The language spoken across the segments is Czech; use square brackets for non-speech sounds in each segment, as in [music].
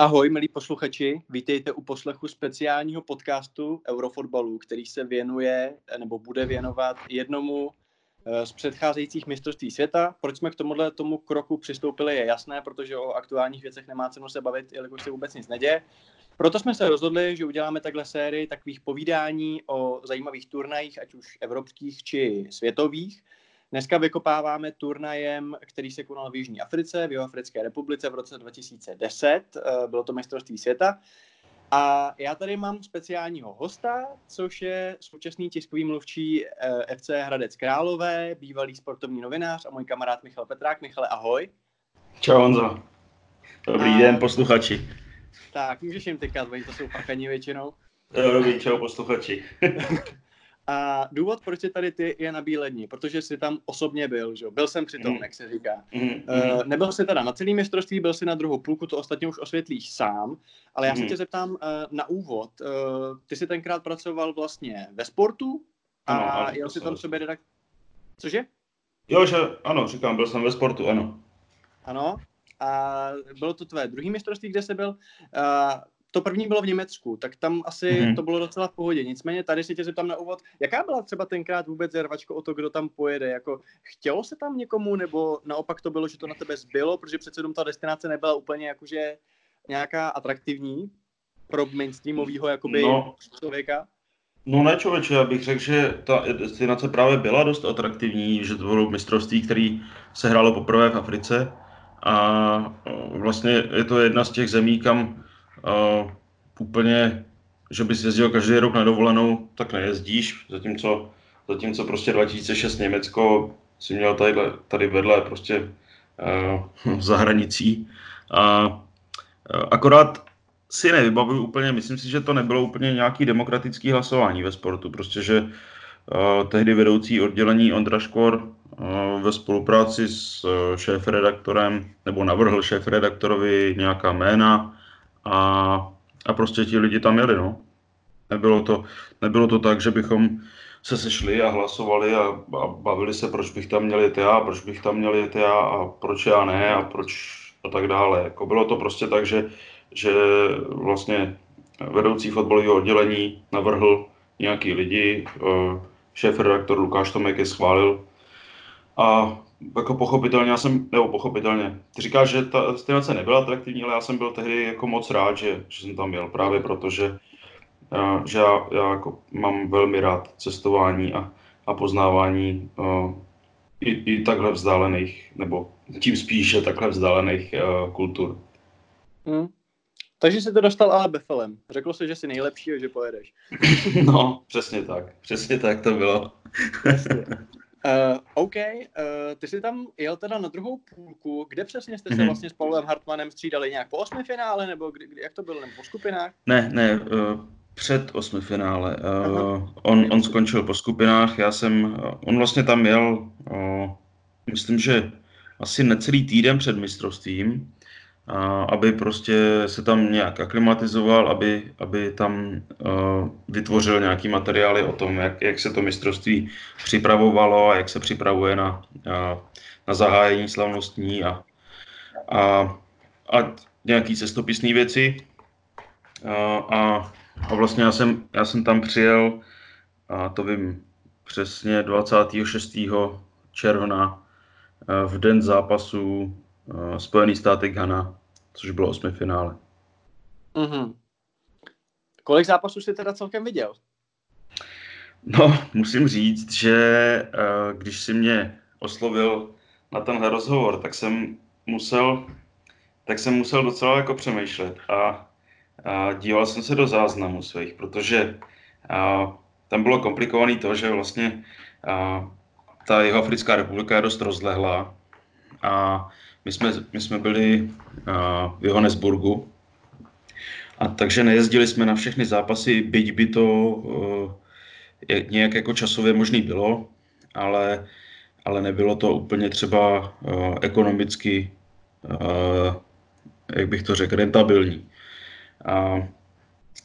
Ahoj, milí posluchači, vítejte u poslechu speciálního podcastu Eurofotbalu, který se věnuje nebo bude věnovat jednomu eh, z předcházejících mistrovství světa. Proč jsme k tomuhle tomu kroku přistoupili je jasné, protože o aktuálních věcech nemá cenu se bavit, jelikož se vůbec nic neděje. Proto jsme se rozhodli, že uděláme takhle sérii takových povídání o zajímavých turnajích, ať už evropských či světových. Dneska vykopáváme turnajem, který se konal v Jižní Africe, v Jihoafrické republice v roce 2010. Eh, bylo to mistrovství světa. A já tady mám speciálního hosta, což je současný tiskový mluvčí eh, FC Hradec Králové, bývalý sportovní novinář a můj kamarád Michal Petrák. Michale, ahoj. Čau Honzo. Dobrý a... den, posluchači. Tak, můžeš jim tykat, oni to jsou pakani většinou. Dobrý, čau posluchači. [laughs] A důvod, proč je tady ty, je na Bílední, protože jsi tam osobně byl, že? Byl jsem přitom, mm. jak se říká. Mm. Uh, nebyl jsi teda na celý mistrovství, byl jsi na druhou půlku, to ostatně už osvětlíš sám, ale já se mm. tě zeptám uh, na úvod. Uh, ty jsi tenkrát pracoval vlastně ve sportu a ano, jel jsi tam sobě redak... Cože? Jo, že ano, říkám, byl jsem ve sportu, ano. Ano, a bylo to tvé druhý mistrovství, kde jsi byl. Uh, to první bylo v Německu, tak tam asi mm-hmm. to bylo docela v pohodě. Nicméně tady si tě zeptám na úvod, jaká byla třeba tenkrát vůbec zervačko o to, kdo tam pojede? Jako chtělo se tam někomu, nebo naopak to bylo, že to na tebe zbylo, protože přece ta destinace nebyla úplně jakože nějaká atraktivní pro mainstreamového jakoby no. člověka? No ne člověče, já bych řekl, že ta destinace právě byla dost atraktivní, že to bylo mistrovství, který se hrálo poprvé v Africe a vlastně je to jedna z těch zemí, kam uh, úplně, že bys jezdil každý rok na dovolenou, tak nejezdíš, zatímco, zatímco prostě 2006 Německo si měl tady, tady vedle prostě uh, za hranicí. A uh, akorát si nevybavuju úplně, myslím si, že to nebylo úplně nějaký demokratický hlasování ve sportu, prostě, že uh, tehdy vedoucí oddělení Ondra Škor uh, ve spolupráci s uh, šéf-redaktorem, nebo navrhl šéf-redaktorovi nějaká jména, a, a prostě ti lidi tam jeli, no. Nebylo to, nebylo to tak, že bychom se sešli a hlasovali a, a bavili se, proč bych tam měl jet já, proč bych tam měl jet já a proč já ne a proč a tak dále. Jako bylo to prostě tak, že, že vlastně vedoucí fotbalového oddělení navrhl nějaký lidi, eh, šéf redaktor Lukáš Tomek je schválil a jako pochopitelně, já jsem, nebo pochopitelně, ty říkáš, že ta destinace nebyla atraktivní, ale já jsem byl tehdy jako moc rád, že, že jsem tam byl, právě protože já, že já, já jako mám velmi rád cestování a, a poznávání uh, i, i takhle vzdálených, nebo tím spíše takhle vzdálených uh, kultur. Hmm. Takže jsi to dostal ale befelem. Řekl jsi, že jsi nejlepší a že pojedeš. [laughs] no, přesně tak. Přesně tak to bylo. Uh, OK, uh, ty jsi tam jel teda na druhou půlku, kde přesně jste se mm-hmm. vlastně s Paulem Hartmanem střídali nějak po osmi finále, nebo kdy, kdy, jak to bylo, nebo po skupinách? Ne, ne, uh, před osmi finále. Uh, on, on skončil po skupinách, já jsem, uh, on vlastně tam jel, uh, myslím, že asi necelý týden před mistrovstvím, aby prostě se tam nějak aklimatizoval, aby, aby tam uh, vytvořil nějaký materiály o tom, jak, jak se to mistrovství připravovalo a jak se připravuje na, uh, na zahájení slavnostní a, a, a nějaký cestopisné věci. Uh, a, a vlastně já jsem, já jsem tam přijel, a to vím přesně 26. června v den zápasu Spojený státy Ghana což bylo osmi finále. Mm-hmm. Kolik zápasů jsi teda celkem viděl? No, musím říct, že uh, když si mě oslovil na tenhle rozhovor, tak jsem musel, tak jsem musel docela jako přemýšlet a, a díval jsem se do záznamu svých, protože uh, tam bylo komplikovaný to, že vlastně uh, ta Jihoafrická republika je dost rozlehlá a my jsme, my jsme byli uh, v Johannesburgu, a takže nejezdili jsme na všechny zápasy, byť by to uh, nějak jako časově možný bylo, ale, ale nebylo to úplně třeba uh, ekonomicky, uh, jak bych to řekl, rentabilní. Uh,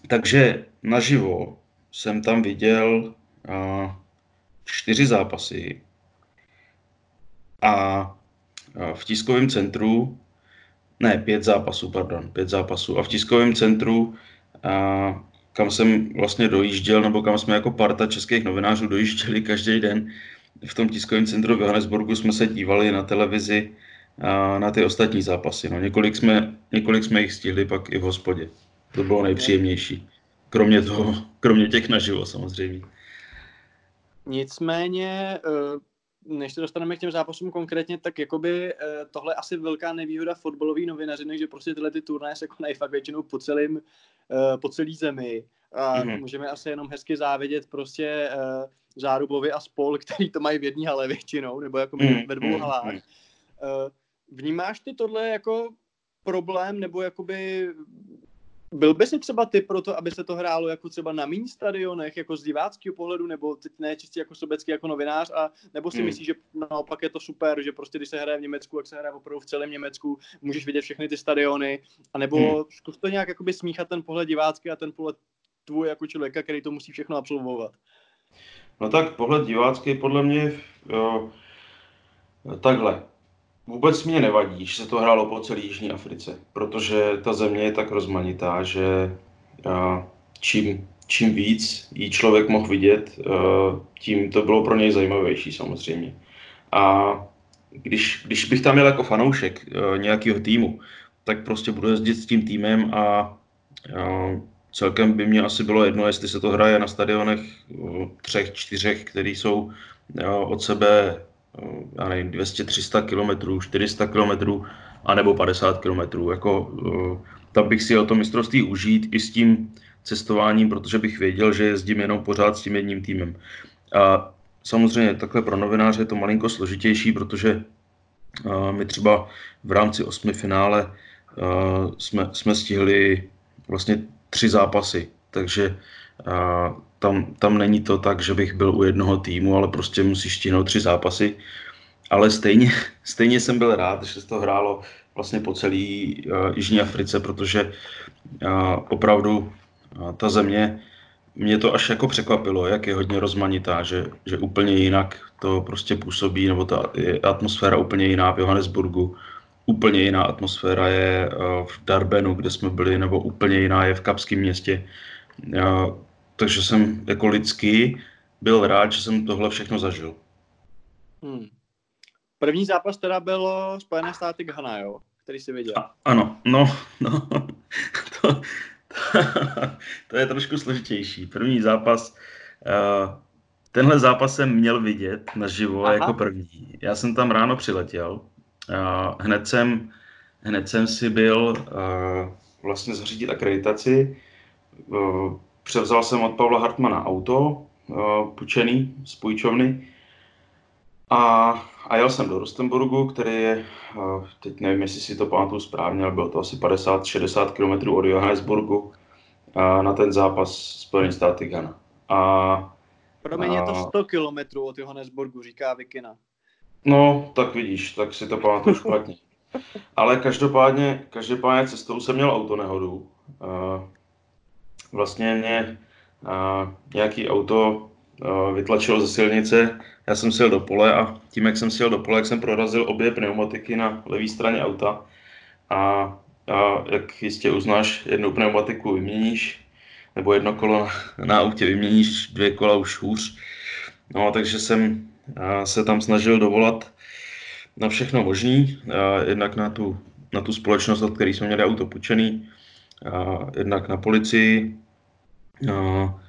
takže naživo jsem tam viděl uh, čtyři zápasy a v tiskovém centru ne, pět zápasů, pardon, pět zápasů. A v tiskovém centru, a, kam jsem vlastně dojížděl, nebo kam jsme jako parta českých novinářů dojížděli každý den, v tom tiskovém centru v Johannesburgu jsme se dívali na televizi a na ty ostatní zápasy. No, několik, jsme, několik jsme jich stihli pak i v hospodě. To bylo nejpříjemnější. Kromě toho, kromě těch naživo samozřejmě. Nicméně, eh, než se dostaneme k těm zápasům konkrétně, tak jakoby eh, tohle je asi velká nevýhoda fotbalový novinařiny, že prostě tyhle ty turnaje se konají fakt většinou po, celým, eh, po celý zemi. A mm-hmm. můžeme asi jenom hezky závidět prostě Zárubovi a spol, který to mají v jedné hale většinou, nebo jako mm-hmm. ve dvou mhm, halách. Mm-hmm. Vnímáš ty tohle jako problém, nebo jakoby byl by si třeba ty pro to, aby se to hrálo jako třeba na méně stadionech, jako z diváckého pohledu, nebo teď ne čistě jako sobecký jako novinář, a nebo si hmm. myslíš, že naopak je to super, že prostě když se hraje v Německu, jak se hraje opravdu v celém Německu, můžeš vidět všechny ty stadiony, a nebo hmm. zkus to nějak jakoby smíchat ten pohled divácký a ten pohled tvůj jako člověka, který to musí všechno absolvovat. No tak pohled divácký podle mě jo, takhle Vůbec mě nevadí, že se to hrálo po celé Jižní Africe, protože ta země je tak rozmanitá, že čím, čím víc jí člověk mohl vidět, tím to bylo pro něj zajímavější samozřejmě. A když, když bych tam měl jako fanoušek nějakého týmu, tak prostě budu jezdit s tím týmem a, celkem by mě asi bylo jedno, jestli se to hraje na stadionech třech, čtyřech, který jsou od sebe já nevím, 200-300 km, 400 km, anebo 50 km. Jako, eh, tam bych si o to mistrovství užít i s tím cestováním, protože bych věděl, že jezdím jenom pořád s tím jedním týmem. A samozřejmě takhle pro novináře je to malinko složitější, protože eh, my třeba v rámci osmi finále eh, jsme, jsme stihli vlastně tři zápasy, takže tam, tam není to tak, že bych byl u jednoho týmu, ale prostě musíš stihnout tři zápasy. Ale stejně, [laughs] stejně jsem byl rád, že se to hrálo vlastně po celé uh, Jižní Africe, protože uh, opravdu uh, ta země, mě to až jako překvapilo, jak je hodně rozmanitá, že, že úplně jinak to prostě působí, nebo ta atmosféra úplně jiná v Johannesburgu, úplně jiná atmosféra je v Darbenu, kde jsme byli, nebo úplně jiná je v Kapském městě. Uh, takže jsem jako lidský byl rád, že jsem tohle všechno zažil. Hmm. První zápas teda bylo Spojené státy Ghana, jo? Který jsi viděl. A, ano, no, no. [laughs] To, to, to je trošku složitější. První zápas, uh, tenhle zápas jsem měl vidět naživo Aha. jako první. Já jsem tam ráno přiletěl. Uh, hned, jsem, hned jsem si byl uh, vlastně zařídit akreditaci. Uh, Převzal jsem od Pavla Hartmana auto, uh, půjčený z půjčovny a, a jel jsem do Rustenburgu, který je, uh, teď nevím, jestli si to pamatuju správně, ale bylo to asi 50-60 km od Johannesburgu na ten zápas Spojený státy Ghana. A, Pro mě je to 100 km od Johannesburgu, říká Vikina. No, tak vidíš, tak si to pamatuju špatně. [laughs] Ale každopádně, každopádně cestou jsem měl autonehodu. Vlastně mě a, nějaký auto a, vytlačilo ze silnice, já jsem sjel do pole a tím, jak jsem sjel do pole, jak jsem prorazil obě pneumatiky na levé straně auta a, a jak jistě uznáš, jednu pneumatiku vyměníš, nebo jedno kolo na, na autě vyměníš, dvě kola už hůř. No, takže jsem se tam snažil dovolat na všechno možný, jednak na tu, na tu společnost, od které jsme měli auto půjčený, jednak na policii, a,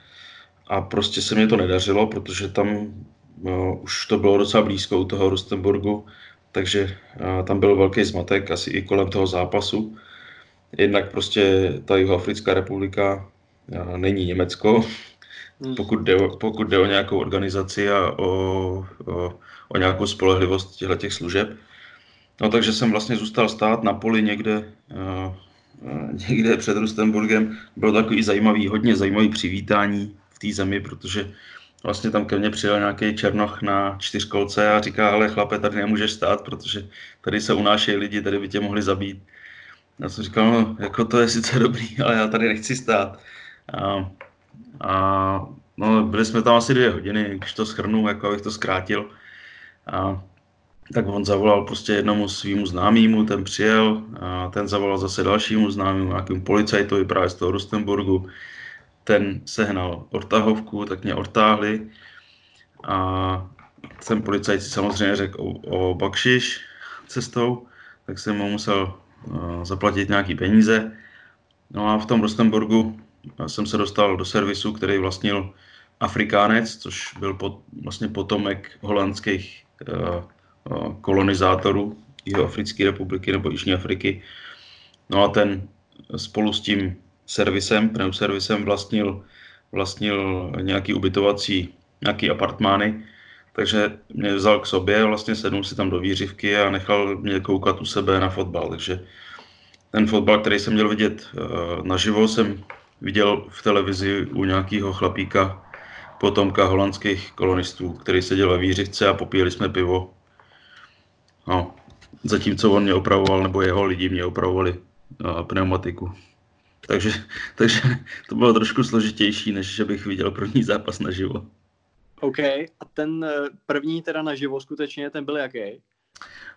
a prostě se mě to nedařilo, protože tam no, už to bylo docela blízko u toho Rustenburgu, takže a, tam byl velký zmatek asi i kolem toho zápasu. Jednak prostě ta Jihoafrická republika a, není Německo, hmm. pokud jde, o, pokud jde o nějakou organizaci a o, o, o nějakou spolehlivost těchto těch služeb. No takže jsem vlastně zůstal stát na poli někde někde před Rustenburgem. Bylo takový zajímavý, hodně zajímavý přivítání v té zemi, protože vlastně tam ke mně přijel nějaký černoch na čtyřkolce a říká, ale chlape, tady nemůžeš stát, protože tady se unášejí lidi, tady by tě mohli zabít. Já jsem říkal, no, jako to je sice dobrý, ale já tady nechci stát. A, a no, byli jsme tam asi dvě hodiny, když to schrnu, jako abych to zkrátil. A tak on zavolal prostě jednomu svýmu známému, ten přijel, a ten zavolal zase dalšímu známému, nějakému policajtovi právě z toho Rustenburgu, ten sehnal odtahovku, tak mě odtáhli a ten policajt si samozřejmě řekl o, o bakšiš cestou, tak jsem mu musel uh, zaplatit nějaký peníze. No a v tom Rustenburgu jsem se dostal do servisu, který vlastnil Afrikánec, což byl pod, vlastně potomek holandských uh, kolonizátorů Jihoafrické republiky nebo Jižní Afriky. No a ten spolu s tím servisem, pneuservisem vlastnil, vlastnil nějaký ubytovací, nějaký apartmány, takže mě vzal k sobě, vlastně sednul si tam do výřivky a nechal mě koukat u sebe na fotbal. Takže ten fotbal, který jsem měl vidět naživo, jsem viděl v televizi u nějakého chlapíka, potomka holandských kolonistů, který seděl ve výřivce a popíjeli jsme pivo No, zatímco on mě opravoval, nebo jeho lidi mě opravovali uh, pneumatiku. Takže, [laughs] takže to bylo trošku složitější, než že bych viděl první zápas naživo. OK, a ten eh, první teda naživo skutečně, ten byl jaký?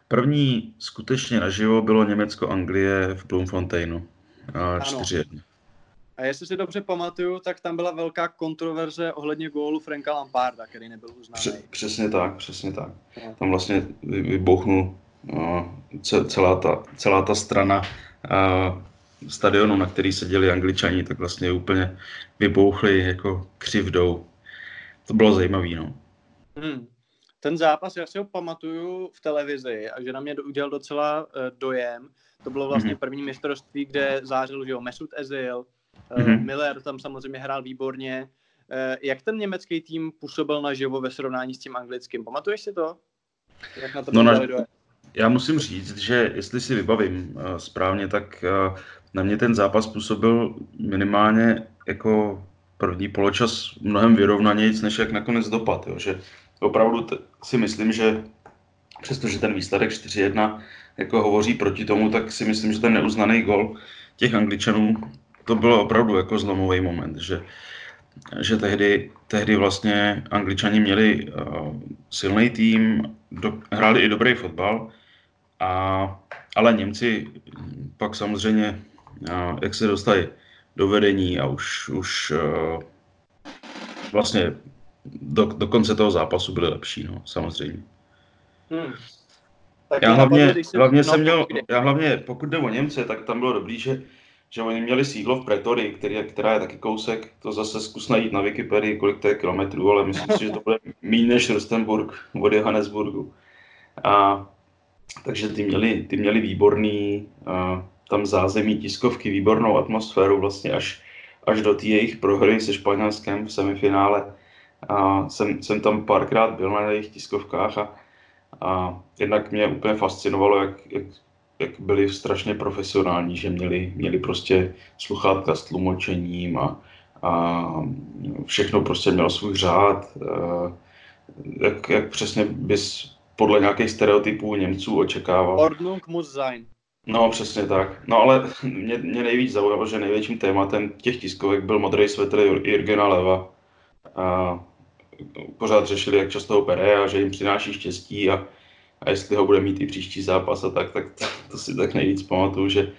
První skutečně naživo bylo Německo-Anglie v Bloemfonteinu. 4-1. A jestli si dobře pamatuju, tak tam byla velká kontroverze ohledně gólu Franka Lamparda, který nebyl uznaný. Přesně tak, přesně tak. No. Tam vlastně vybouchnul uh, celá, ta, celá ta strana uh, stadionu, na který seděli angličani, tak vlastně úplně vybouchli jako křivdou. To bylo zajímavé, no. Hmm. Ten zápas, já si ho pamatuju v televizi a že na mě udělal docela uh, dojem. To bylo vlastně mm-hmm. první mistrovství, kde zářil, že jo, Mesut Ezil, Mm-hmm. Miller tam samozřejmě hrál výborně. Eh, jak ten německý tým působil na živo ve srovnání s tím anglickým? Pamatuješ si to? Jak na to no na, já musím říct, že jestli si vybavím uh, správně, tak uh, na mě ten zápas působil minimálně jako první poločas mnohem vyrovnanějíc, než jak nakonec dopad. Jo. Že opravdu t- si myslím, že přestože ten výsledek 4-1 jako hovoří proti tomu, tak si myslím, že ten neuznaný gol těch Angličanů to bylo opravdu jako zlomový moment, že, že tehdy, tehdy vlastně Angličani měli uh, silný tým, do, hráli i dobrý fotbal, a, ale Němci pak samozřejmě, uh, jak se dostali do vedení a už, už uh, vlastně do, do konce toho zápasu byli lepší, no, samozřejmě. Hmm. já hlavně, hlavně jsem měl, já hlavně, pokud jde o Němce, tak tam bylo dobrý, že že oni měli sídlo v Pretorii, který, která je taky kousek, to zase zkus najít na Wikipedii, kolik to je kilometrů, ale myslím si, že to bude méně než Rustenburg od Johannesburgu. A, takže ty měli, ty měli výborný a, tam zázemí tiskovky, výbornou atmosféru vlastně až, až do té jejich prohry se Španělskem v semifinále. A jsem, jsem tam párkrát byl na jejich tiskovkách a, a jednak mě úplně fascinovalo, jak, jak jak byli strašně profesionální, že měli, měli prostě sluchátka s tlumočením a, a všechno prostě mělo svůj řád. Eh, jak, jak přesně bys podle nějakých stereotypů Němců očekával. Ordnung muss sein. No, přesně tak. No ale mě, mě nejvíc zaujalo, že největším tématem těch tiskovek byl modrý svetr Jurgena Leva. A pořád řešili, jak často ho bere a že jim přináší štěstí a, a jestli ho bude mít i příští zápas a tak, tak to, to si tak nejvíc pamatuju, že,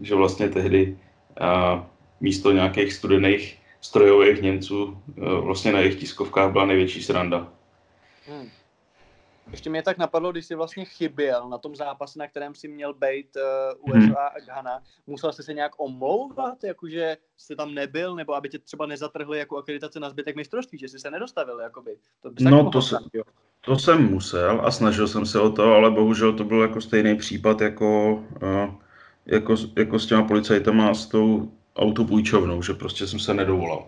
že vlastně tehdy a místo nějakých studených strojových Němců vlastně na jejich tiskovkách byla největší sranda. Hmm. Ještě mě tak napadlo, když jsi vlastně chyběl na tom zápase, na kterém si měl být uh, USA hmm. a Ghana, musel jsi se nějak omlouvat, jakože jsi tam nebyl, nebo aby tě třeba nezatrhli jako akreditace na zbytek mistrovství, že jsi se nedostavil, jakoby. To no to, se, to jsem musel a snažil jsem se o to, ale bohužel to byl jako stejný případ jako, jako, jako s těma policajtama a s tou autopůjčovnou, že prostě jsem se nedovolal.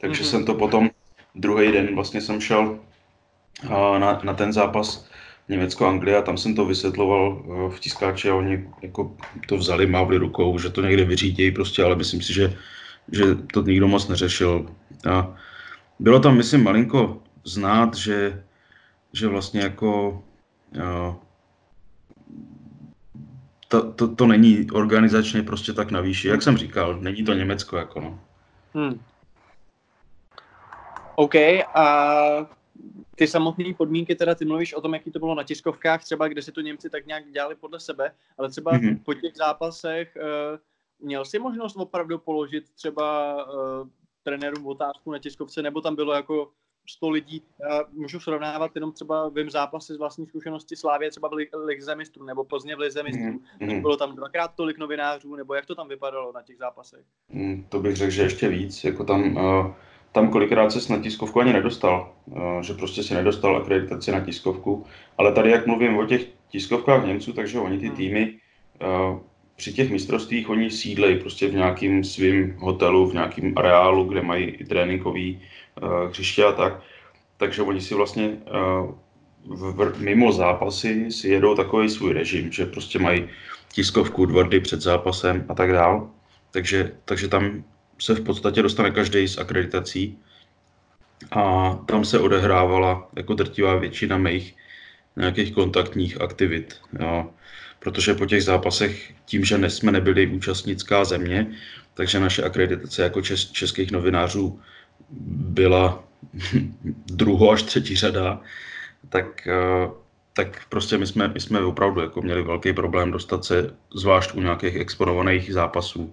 Takže mm-hmm. jsem to potom druhý den vlastně jsem šel na, na ten zápas Německo-Anglie a tam jsem to vysvětloval v tiskáči a oni jako to vzali, mávli rukou, že to někde vyřídějí prostě, ale myslím si, že, že to nikdo moc neřešil. A bylo tam, myslím, malinko znát, že, že vlastně jako jo, to, to, to není organizačně prostě tak na výši. Jak jsem říkal, není to Německo jako no. Hmm. OK, a ty samotné podmínky, teda ty mluvíš o tom, jaký to bylo na tiskovkách, třeba kde si to Němci tak nějak dělali podle sebe, ale třeba mm-hmm. po těch zápasech uh, měl si možnost opravdu položit třeba uh, trenérům otázku na tiskovce, nebo tam bylo jako 100 lidí. Já můžu srovnávat jenom třeba vím zápasy z vlastní zkušenosti Slávě třeba v Lize mistrů nebo Plzně v Lize mistrů. Mm. Bylo tam dvakrát tolik novinářů, nebo jak to tam vypadalo na těch zápasech? Mm, to bych řekl, že ještě víc. Jako tam, uh, tam kolikrát se na tiskovku ani nedostal, uh, že prostě si nedostal akreditaci na tiskovku. Ale tady, jak mluvím o těch tiskovkách Němců, takže oni ty mm. týmy uh, při těch mistrovstvích oni sídlejí prostě v nějakým svým hotelu, v nějakém areálu, kde mají i tréninkový hřiště a tak. Takže oni si vlastně uh, v, mimo zápasy si jedou takový svůj režim, že prostě mají tiskovku dva dny před zápasem a tak dál. Takže, takže tam se v podstatě dostane každý s akreditací a tam se odehrávala jako drtivá většina mých nějakých kontaktních aktivit. Jo protože po těch zápasech, tím, že jsme nebyli účastnická země, takže naše akreditace jako čes, českých novinářů byla [laughs] druho až třetí řada, tak, eh, tak prostě my jsme, my jsme opravdu jako měli velký problém dostat se, zvlášť u nějakých exponovaných zápasů,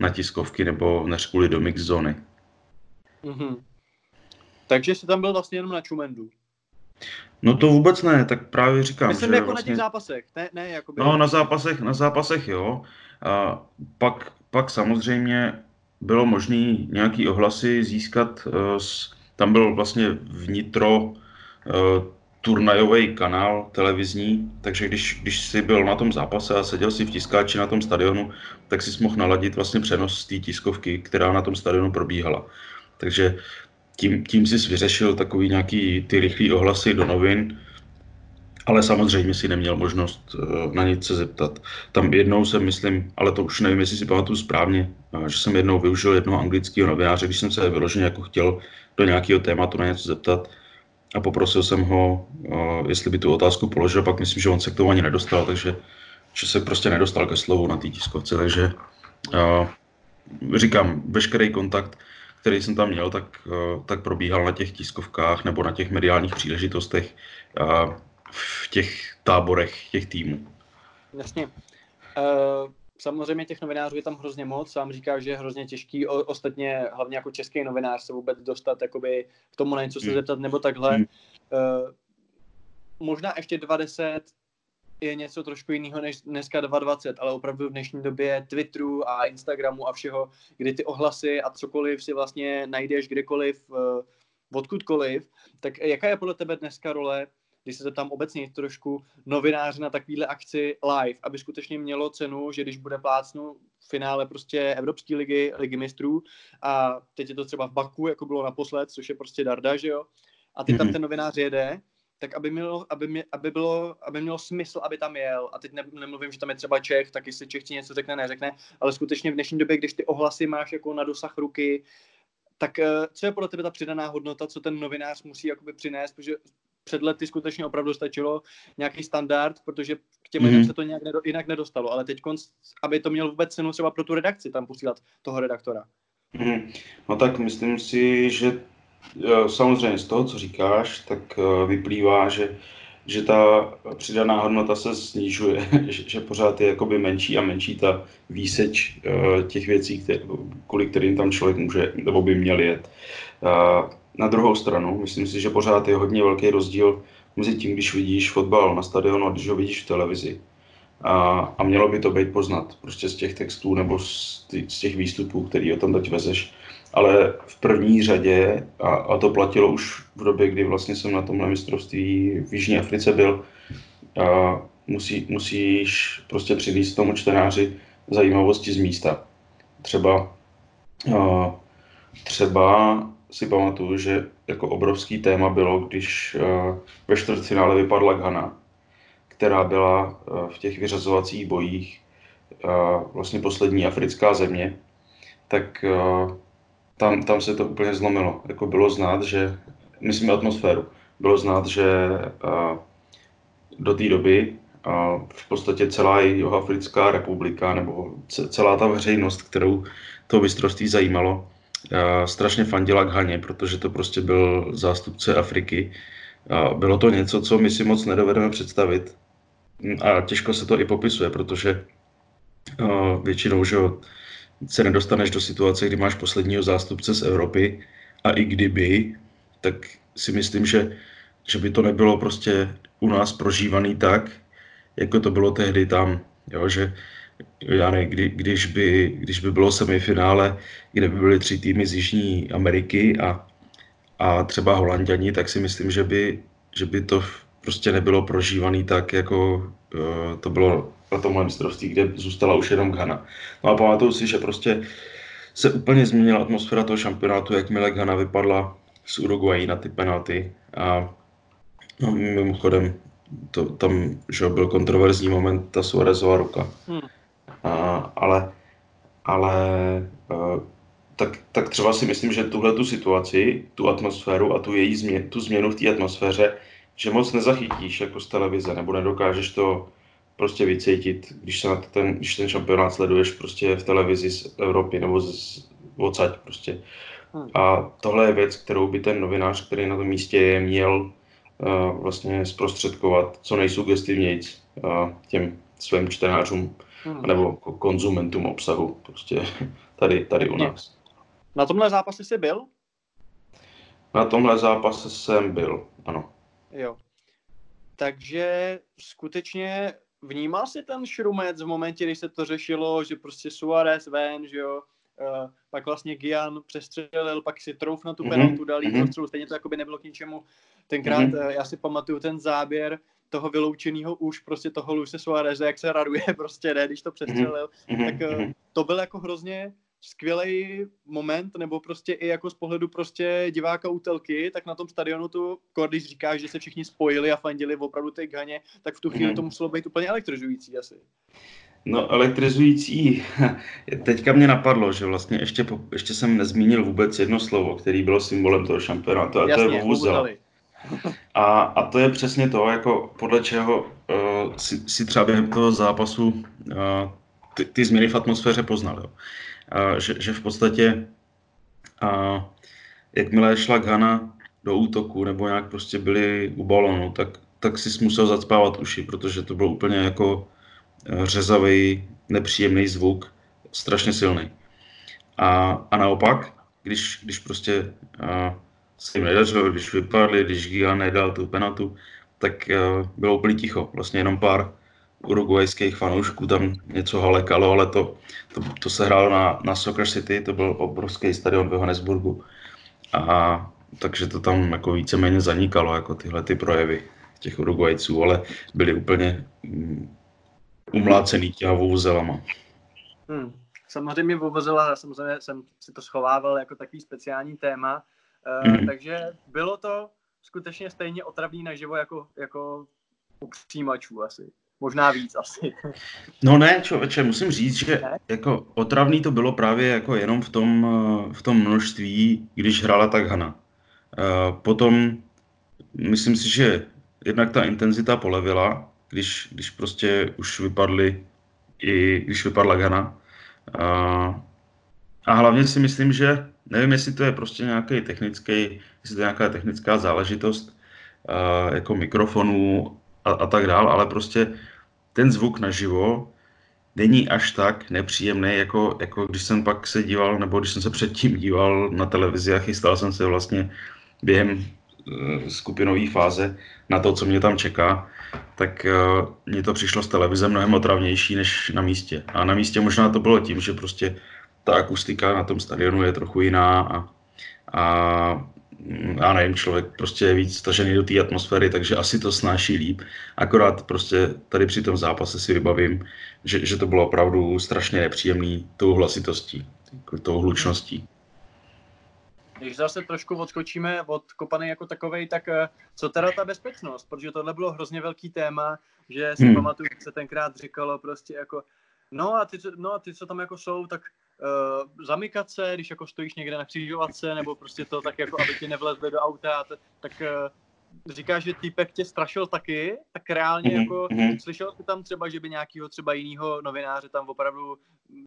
na tiskovky nebo než kvůli do mix zóny. Mm-hmm. Takže jsi tam byl vlastně jenom na Čumendu. No to vůbec ne, tak právě říkám. Myslím že jako vlastně... na těch zápasech, ne, ne jakoby... No na zápasech, na zápasech jo. A pak, pak samozřejmě bylo možné nějaký ohlasy získat, s, tam byl vlastně vnitro uh, turnajový kanál televizní, takže když, když jsi byl na tom zápase a seděl si v tiskáči na tom stadionu, tak si mohl naladit vlastně přenos té tiskovky, která na tom stadionu probíhala. Takže tím, tím jsi vyřešil takový nějaký ty rychlé ohlasy do novin, ale samozřejmě si neměl možnost eh, na nic se zeptat. Tam jednou jsem, myslím, ale to už nevím, jestli si pamatuju správně, eh, že jsem jednou využil jednoho anglického novináře, když jsem se vyloženě jako chtěl do nějakého tématu na něco zeptat a poprosil jsem ho, eh, jestli by tu otázku položil, pak myslím, že on se k tomu ani nedostal, takže že se prostě nedostal ke slovu na té tiskovce, takže říkám, veškerý kontakt který jsem tam měl, tak, tak probíhal na těch tiskovkách nebo na těch mediálních příležitostech v těch táborech těch týmů. Jasně. Uh, samozřejmě těch novinářů je tam hrozně moc, sám říká, že je hrozně těžký, o, ostatně hlavně jako český novinář se vůbec dostat jakoby k tomu na něco se hmm. zeptat nebo takhle. Hmm. Uh, možná ještě 20 je něco trošku jiného než dneska 2.20, ale opravdu v dnešní době Twitteru a Instagramu a všeho, kdy ty ohlasy a cokoliv si vlastně najdeš kdekoliv, eh, odkudkoliv, tak jaká je podle tebe dneska role, když se zeptám obecně trošku, novinář na takovýhle akci live, aby skutečně mělo cenu, že když bude plácnu v finále prostě Evropské ligy, ligy mistrů a teď je to třeba v Baku, jako bylo naposled, což je prostě darda, že jo, a ty mm-hmm. tam mhm. ten novinář jede, tak aby, mělo, aby, mě, aby, bylo, aby mělo smysl, aby tam jel. A teď ne, nemluvím, že tam je třeba Čech, tak jestli Čech ti něco řekne, neřekne, ale skutečně v dnešní době, když ty ohlasy máš jako na dosah ruky, tak eh, co je podle tebe ta přidaná hodnota, co ten novinář musí jakoby přinést, protože před lety skutečně opravdu stačilo nějaký standard, protože k těm mm-hmm. se to nějak nedo, jinak nedostalo, ale teď, aby to mělo vůbec cenu třeba pro tu redakci tam posílat toho redaktora. Mm. No tak myslím si, že Samozřejmě z toho, co říkáš, tak eh, vyplývá, že, že ta přidaná hodnota se snižuje, [laughs] že, že pořád je jakoby menší a menší ta výseč eh, těch věcí, které, kvůli kterým tam člověk může nebo by měl jet. Na druhou stranu, myslím si, že pořád je hodně velký rozdíl mezi tím, když vidíš fotbal na stadionu a když ho vidíš v televizi. A, a mělo by to být poznat prostě z těch textů nebo z, z těch výstupů, který o tom teď vezeš ale v první řadě, a, a to platilo už v době, kdy vlastně jsem na tomhle mistrovství v Jižní Africe byl, a musí, musíš prostě přivést tomu čtenáři zajímavosti z místa. Třeba, a, třeba si pamatuju, že jako obrovský téma bylo, když a, ve čtvrtfinále vypadla Ghana, která byla a, v těch vyřazovacích bojích a, vlastně poslední africká země, tak tam, tam se to úplně zlomilo. Jako bylo znát, že, myslím atmosféru, bylo znát, že do té doby v podstatě celá Jihoafrická republika nebo celá ta veřejnost, kterou to mistrovství zajímalo, strašně fandila k Haně, protože to prostě byl zástupce Afriky. Bylo to něco, co my si moc nedovedeme představit. A těžko se to i popisuje, protože většinou, že se nedostaneš do situace, kdy máš posledního zástupce z Evropy a i kdyby, tak si myslím, že, že by to nebylo prostě u nás prožívaný tak, jako to bylo tehdy tam, jo, že já ne, kdy, když, by, když by bylo semifinále, kde by byly tři týmy z Jižní Ameriky a, a třeba Holanděni, tak si myslím, že by, že by to prostě nebylo prožívaný tak, jako uh, to bylo na tomhle mistrovství, kde zůstala už jenom Ghana. No a pamatuju si, že prostě se úplně změnila atmosféra toho šampionátu, jakmile Ghana vypadla z Uruguayi na ty penalty. A no, mimochodem, to, tam že byl kontroverzní moment, ta Suarezová ruka. Hmm. Ale ale uh, tak, tak třeba si myslím, že tuhle tu situaci, tu atmosféru a tu její změn, tu změnu v té atmosféře, že moc nezachytíš jako z televize, nebo nedokážeš to prostě vycítit, když, se na ten, když ten šampionát sleduješ prostě v televizi z Evropy nebo z odsaď prostě. Hmm. A tohle je věc, kterou by ten novinář, který na tom místě je, měl uh, vlastně zprostředkovat co nejsugestivnějc uh, těm svým čtenářům hmm. nebo konzumentům obsahu prostě tady, tady u nás. Na tomhle zápase jsi byl? Na tomhle zápase jsem byl, ano. Jo. Takže skutečně vnímal si ten šrumec v momentě, kdy se to řešilo, že prostě Suarez ven, že jo, uh, pak vlastně Gian přestřelil, pak si trouf na tu mm-hmm. penaltu, dal mm-hmm. prostřelu, stejně to jako by nebylo k ničemu. Tenkrát mm-hmm. uh, já si pamatuju ten záběr toho vyloučeného už prostě toho Luise Suareze, jak se raduje [laughs] prostě, ne, když to přestřelil, mm-hmm. tak uh, to byl jako hrozně skvělý moment, nebo prostě i jako z pohledu prostě diváka útelky, tak na tom stadionu tu, když říkáš, že se všichni spojili a fandili opravdu té Ghaně, tak v tu chvíli mm. to muselo být úplně elektrizující asi. No elektrizující, [laughs] teďka mě napadlo, že vlastně ještě, ještě jsem nezmínil vůbec jedno slovo, který bylo symbolem toho šampionátu, a Jasně, to je vuvuzela. A, a to je přesně to, jako podle čeho uh, si, si třeba během toho zápasu uh, ty, ty změny v atmosféře poznal. Jo že, že v podstatě a jakmile šla Ghana do útoku nebo nějak prostě byli u balonu, tak, tak si musel zacpávat uši, protože to byl úplně jako e, řezavý, nepříjemný zvuk, strašně silný. A, a naopak, když, když prostě a, se jim nedařilo, když vypadli, když Giga nedal tu penatu, tak a, e, bylo úplně ticho. Vlastně jenom pár uruguajských fanoušků tam něco halekalo, ale to, to, to se hrálo na, na Soccer City, to byl obrovský stadion v Johannesburgu. A takže to tam jako víceméně zanikalo, jako tyhle ty projevy těch Uruguajců, ale byli úplně um, umlácený těma vouzelama. Hmm. Samozřejmě vuvuzela, samozřejmě jsem si to schovával jako takový speciální téma, hmm. takže bylo to skutečně stejně otravný naživo jako, jako u přijímačů asi. Možná víc asi. [laughs] No ne, člověče, musím říct, že jako otravný to bylo právě jako jenom v tom, eh, v tom množství, když hrála tak Hana. Eh, potom myslím si, že jednak ta intenzita polevila, když, když prostě už vypadly i když vypadla Ghana. A, a hlavně si myslím, že nevím, jestli to je prostě nějaký technický, jestli to je nějaká technická záležitost a, jako mikrofonů a, a tak dál, ale prostě ten zvuk naživo není až tak nepříjemný, jako, jako když jsem pak se díval, nebo když jsem se předtím díval na televizi a chystal jsem se vlastně během uh, skupinové fáze na to, co mě tam čeká, tak uh, to přišlo z televize mnohem otravnější než na místě. A na místě možná to bylo tím, že prostě ta akustika na tom stadionu je trochu jiná a, a já nevím, člověk prostě je víc stažený do té atmosféry, takže asi to snáší líp. Akorát prostě tady při tom zápase si vybavím, že, že to bylo opravdu strašně nepříjemný tou hlasitostí, tou hlučností. Když zase trošku odskočíme od kopany jako takovej, tak eh, co teda ta bezpečnost? Protože tohle bylo hrozně velký téma, že si hmm. pamatuju, že se tenkrát říkalo prostě jako, no a ty, no a ty, co tam jako jsou, tak uh, zamykat se, když jako stojíš někde na křižovatce, nebo prostě to tak jako, aby ti nevlezli do auta, tak uh, říkáš, že týpek tě strašil taky, tak reálně mm-hmm. jako mm-hmm. slyšel jsi tam třeba, že by nějakýho třeba jiného novináře tam opravdu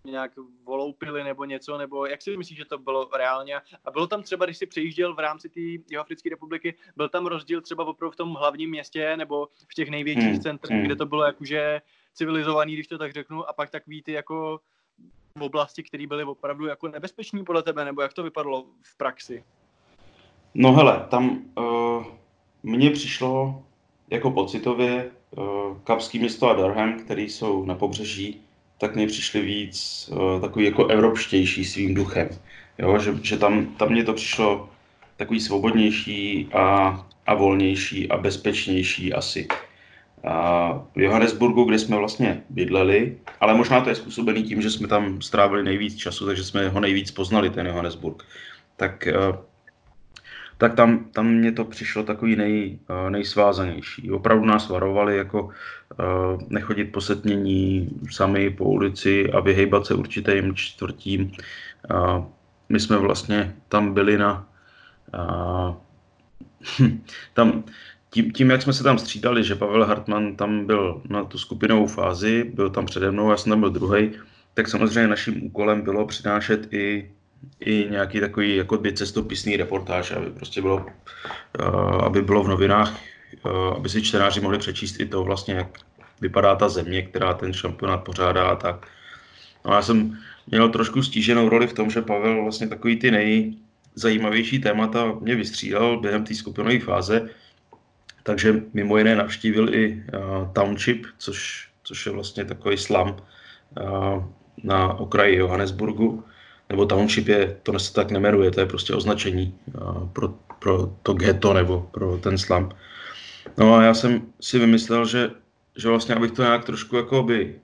nějak voloupili nebo něco, nebo jak si myslíš, že to bylo reálně? A bylo tam třeba, když jsi přejížděl v rámci té Africké republiky, byl tam rozdíl třeba opravdu v tom hlavním městě nebo v těch největších mm, centrech, mm. kde to bylo jakože civilizovaný, když to tak řeknu, a pak takový ty jako v oblasti, které byly opravdu jako nebezpečný podle tebe, nebo jak to vypadalo v praxi? No hele, tam uh, mně přišlo jako pocitově uh, Kapský město a Durham, který jsou na pobřeží, tak mně přišly víc uh, takový jako evropštější svým duchem. Jo, že, že tam, tam mně to přišlo takový svobodnější a, a volnější a bezpečnější asi. V Johannesburgu, kde jsme vlastně bydleli, ale možná to je způsobený tím, že jsme tam strávili nejvíc času, takže jsme ho nejvíc poznali, ten Johannesburg. Tak uh, tak tam, tam mě to přišlo takový nej, eh, nejsvázanější. Opravdu nás varovali jako uh, nechodit po setmění sami po ulici a vyhejbat se určitým čtvrtím. My jsme vlastně tam byli na... [laughs] Tam, tím, tím, jak jsme se tam střídali, že Pavel Hartmann tam byl na tu skupinovou fázi, byl tam přede mnou, já jsem tam byl druhý, tak samozřejmě naším úkolem bylo přinášet i i nějaký takový jako cestopisný reportáž, aby prostě bylo, uh, aby bylo v novinách, uh, aby si čtenáři mohli přečíst i to vlastně, jak vypadá ta země, která ten šampionát pořádá a tak. No já jsem měl trošku stíženou roli v tom, že Pavel vlastně takový ty nejzajímavější témata mě vystřídal během té skupinové fáze, takže mimo jiné navštívil i uh, Township, což, což je vlastně takový slam uh, na okraji Johannesburgu nebo township je, to se tak nemeruje, to je prostě označení pro, pro to ghetto nebo pro ten slum. No a já jsem si vymyslel, že, že vlastně abych to nějak trošku jako by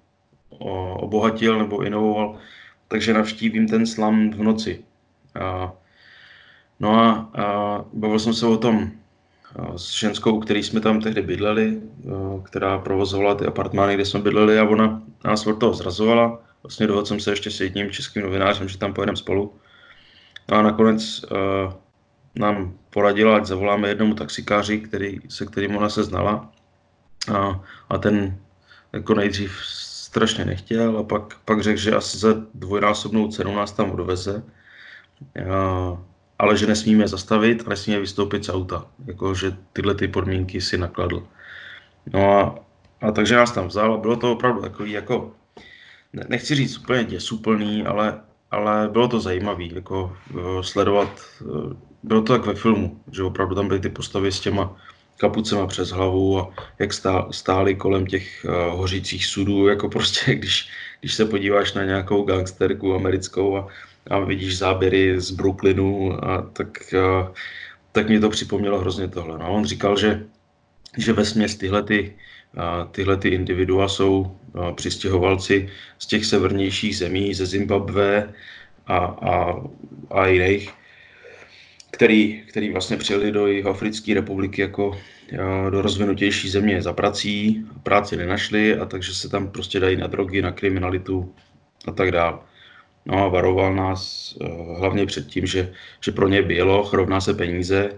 obohatil nebo inovoval, takže navštívím ten slum v noci. A, no a, a bavil jsem se o tom s ženskou, který jsme tam tehdy bydleli, která provozovala ty apartmány, kde jsme bydleli a ona nás od toho zrazovala vlastně dohodl jsem se ještě s jedním českým novinářem, že tam pojedeme spolu. No a nakonec uh, nám poradila, ať zavoláme jednomu taxikáři, který, se kterým ona se znala. A, a ten jako nejdřív strašně nechtěl a pak, pak řekl, že asi za dvojnásobnou cenu nás tam odveze. A, ale že nesmíme zastavit a nesmíme vystoupit z auta. Jako, že tyhle ty podmínky si nakladl. No a, a takže nás tam vzal a bylo to opravdu takový jako nechci říct úplně děsuplný, ale, ale bylo to zajímavé, jako uh, sledovat, uh, bylo to tak ve filmu, že opravdu tam byly ty postavy s těma kapucema přes hlavu a jak stá, stáli kolem těch uh, hořících sudů, jako prostě, [laughs] když, když se podíváš na nějakou gangsterku americkou a, a vidíš záběry z Brooklynu, a tak, uh, tak mě to připomnělo hrozně tohle. No, on říkal, že, že ve směs tyhle ty Tyhle ty individua jsou přistěhovalci z těch severnějších zemí, ze Zimbabwe a, a, a jiných, který, který vlastně přijeli do Africké republiky jako do rozvinutější země za prací, práci nenašli a takže se tam prostě dají na drogy, na kriminalitu a tak dále. No a varoval nás hlavně před tím, že, že pro ně bylo, rovná se peníze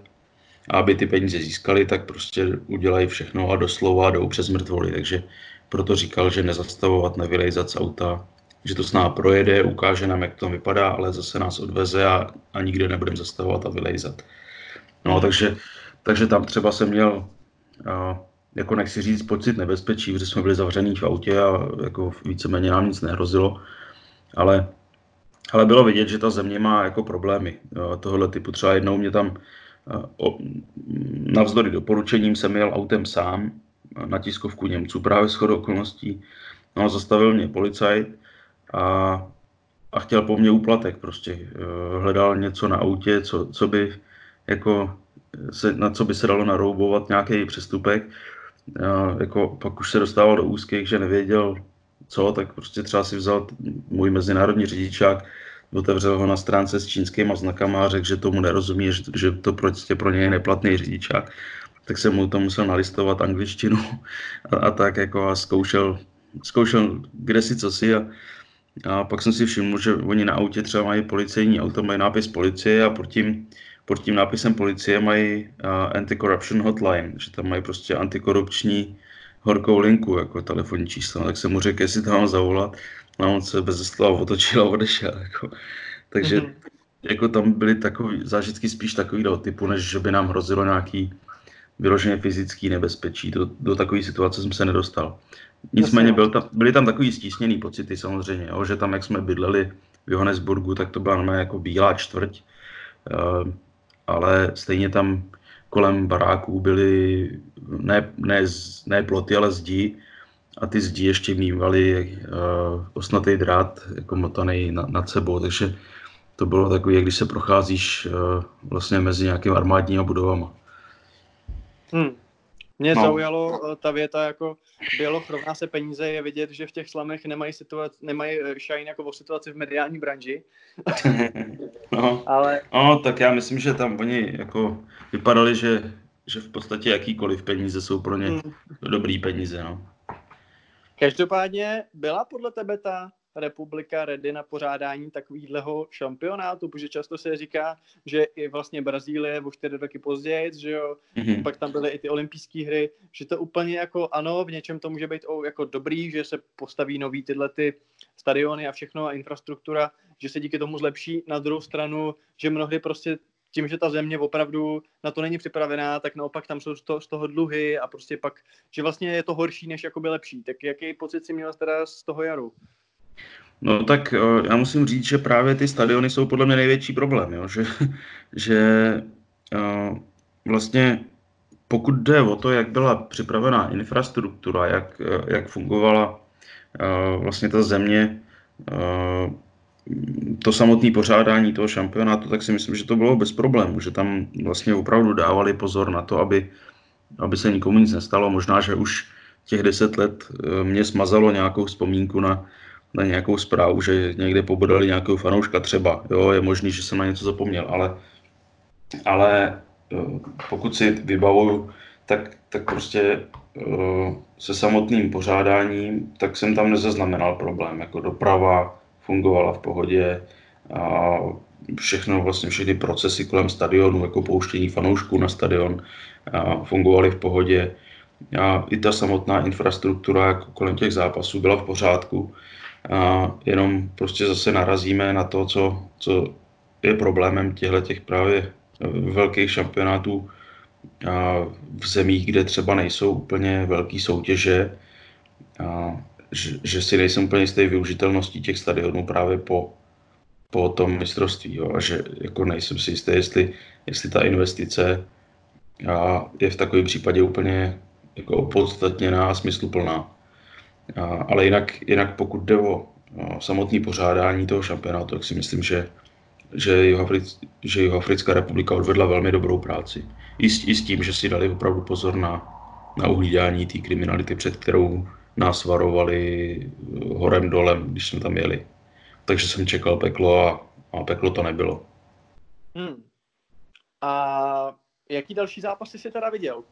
a aby ty peníze získali, tak prostě udělají všechno a doslova jdou přes mrtvoly. Takže proto říkal, že nezastavovat, nevylejzat z auta, že to s námi projede, ukáže nám, jak to vypadá, ale zase nás odveze a, a nikde nebudeme zastavovat a vylejzat. No, takže, takže tam třeba jsem měl, a, jako nechci říct, pocit nebezpečí, protože jsme byli zavření v autě a jako víceméně nám nic nehrozilo, ale, ale bylo vidět, že ta země má jako problémy tohle typu. Třeba jednou mě tam navzdory doporučením jsem jel autem sám na tiskovku Němců právě shodou okolností. No, zastavil mě policajt a, a chtěl po mně úplatek prostě. Eh, hledal něco na autě, co, co by jako se, na co by se dalo naroubovat nějaký přestupek. Jako pak už se dostával do úzkých, že nevěděl co, tak prostě třeba si vzal můj mezinárodní řidičák, otevřel ho na stránce s čínskými znakama a řekl, že tomu nerozumí, že, že to prostě pro něj je neplatný řidičák. Tak jsem mu to musel nalistovat angličtinu a, a tak jako a zkoušel, zkoušel kde si co si a, a pak jsem si všiml, že oni na autě třeba mají policejní auto, mají nápis policie a pod tím, pod tím nápisem policie mají uh, anti-corruption hotline, že tam mají prostě antikorupční horkou linku, jako telefonní číslo, tak jsem mu řekl, jestli tam mám zavolat, a on se bez slova otočil a odešel, jako. Takže mm-hmm. jako tam byly takový zážitky spíš takového typu, než že by nám hrozilo nějaký vyloženě fyzický nebezpečí. Do, do takové situace jsem se nedostal. Nicméně byl tam, byly tam takový stísněný pocity samozřejmě, jo, že tam, jak jsme bydleli v Johannesburgu, tak to byla normálně jako bílá čtvrť, uh, ale stejně tam kolem baráků byly ne, ne, ne ploty, ale zdi a ty zdi ještě mývaly uh, osnatý drát jako motaný na, nad sebou, takže to bylo takové, jak když se procházíš uh, vlastně mezi nějakými armádními budovama. Hmm. Mě no. zaujalo ta věta jako Běloch rovná se peníze, je vidět, že v těch slamech nemají, situaci, nemají shine jako o situaci v mediální branži. [laughs] no. Ale... no, tak já myslím, že tam oni jako vypadali, že, že v podstatě jakýkoliv peníze jsou pro ně hmm. dobrý peníze, no. Každopádně byla podle tebe ta republika ready na pořádání takového šampionátu, protože často se říká, že i vlastně Brazílie o čtyři roky později, že jo, mm-hmm. pak tam byly i ty olympijské hry, že to úplně jako ano, v něčem to může být o, jako dobrý, že se postaví nový tyhle ty stadiony a všechno a infrastruktura, že se díky tomu zlepší. Na druhou stranu, že mnohdy prostě tím, že ta země opravdu na to není připravená, tak naopak tam jsou z toho, z toho dluhy a prostě pak, že vlastně je to horší, než jakoby lepší. Tak jaký pocit si měl teda z toho jaru? No tak eh, já musím říct, že právě ty stadiony jsou podle mě největší problém, jo? že, [laughs] že uh, vlastně pokud jde o to, jak byla připravená infrastruktura, jak, eh, jak fungovala vlastně ta země, to samotné pořádání toho šampionátu, tak si myslím, že to bylo bez problémů, že tam vlastně opravdu dávali pozor na to, aby, aby se nikomu nic nestalo. Možná, že už těch deset let mě smazalo nějakou vzpomínku na, na nějakou zprávu, že někde pobodali nějakého fanouška třeba. Jo, je možný, že jsem na něco zapomněl, ale, ale eh, pokud si vybavuju, tak, tak prostě eh, se samotným pořádáním, tak jsem tam nezaznamenal problém. Jako doprava fungovala v pohodě a všechno, vlastně všechny procesy kolem stadionu, jako pouštění fanoušků na stadion, fungovaly v pohodě. A i ta samotná infrastruktura jako kolem těch zápasů byla v pořádku a jenom prostě zase narazíme na to, co, co je problémem těchto těch právě velkých šampionátů a v zemích, kde třeba nejsou úplně velké soutěže, a že, že si nejsem úplně jistý využitelností těch stadionů právě po, po tom mistrovství. Jo, a že jako nejsem si jistý, jestli, jestli ta investice a je v takovém případě úplně jako opodstatněná a smysluplná. Ale jinak, jinak pokud jde o samotné pořádání toho šampionátu, tak si myslím, že, že, Jihoafric, že Jihoafrická republika odvedla velmi dobrou práci. I s, I s tím, že si dali opravdu pozor na, na uhlídání té kriminality, před kterou nás varovali horem dolem, když jsme tam jeli. Takže jsem čekal peklo a, a peklo to nebylo. Hmm. A jaký další zápasy jsi teda viděl?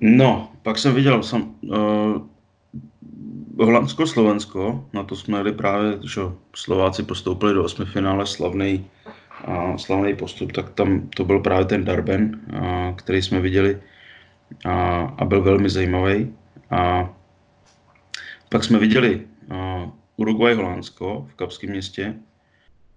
No, pak jsem viděl sam, uh, Holandsko-Slovensko, na to jsme jeli právě, že Slováci postoupili do osmifinále slavný, a slavný postup, tak tam to byl právě ten Darben, a, který jsme viděli a, a byl velmi zajímavý. A pak jsme viděli Uruguay-Holandsko v Kapském městě,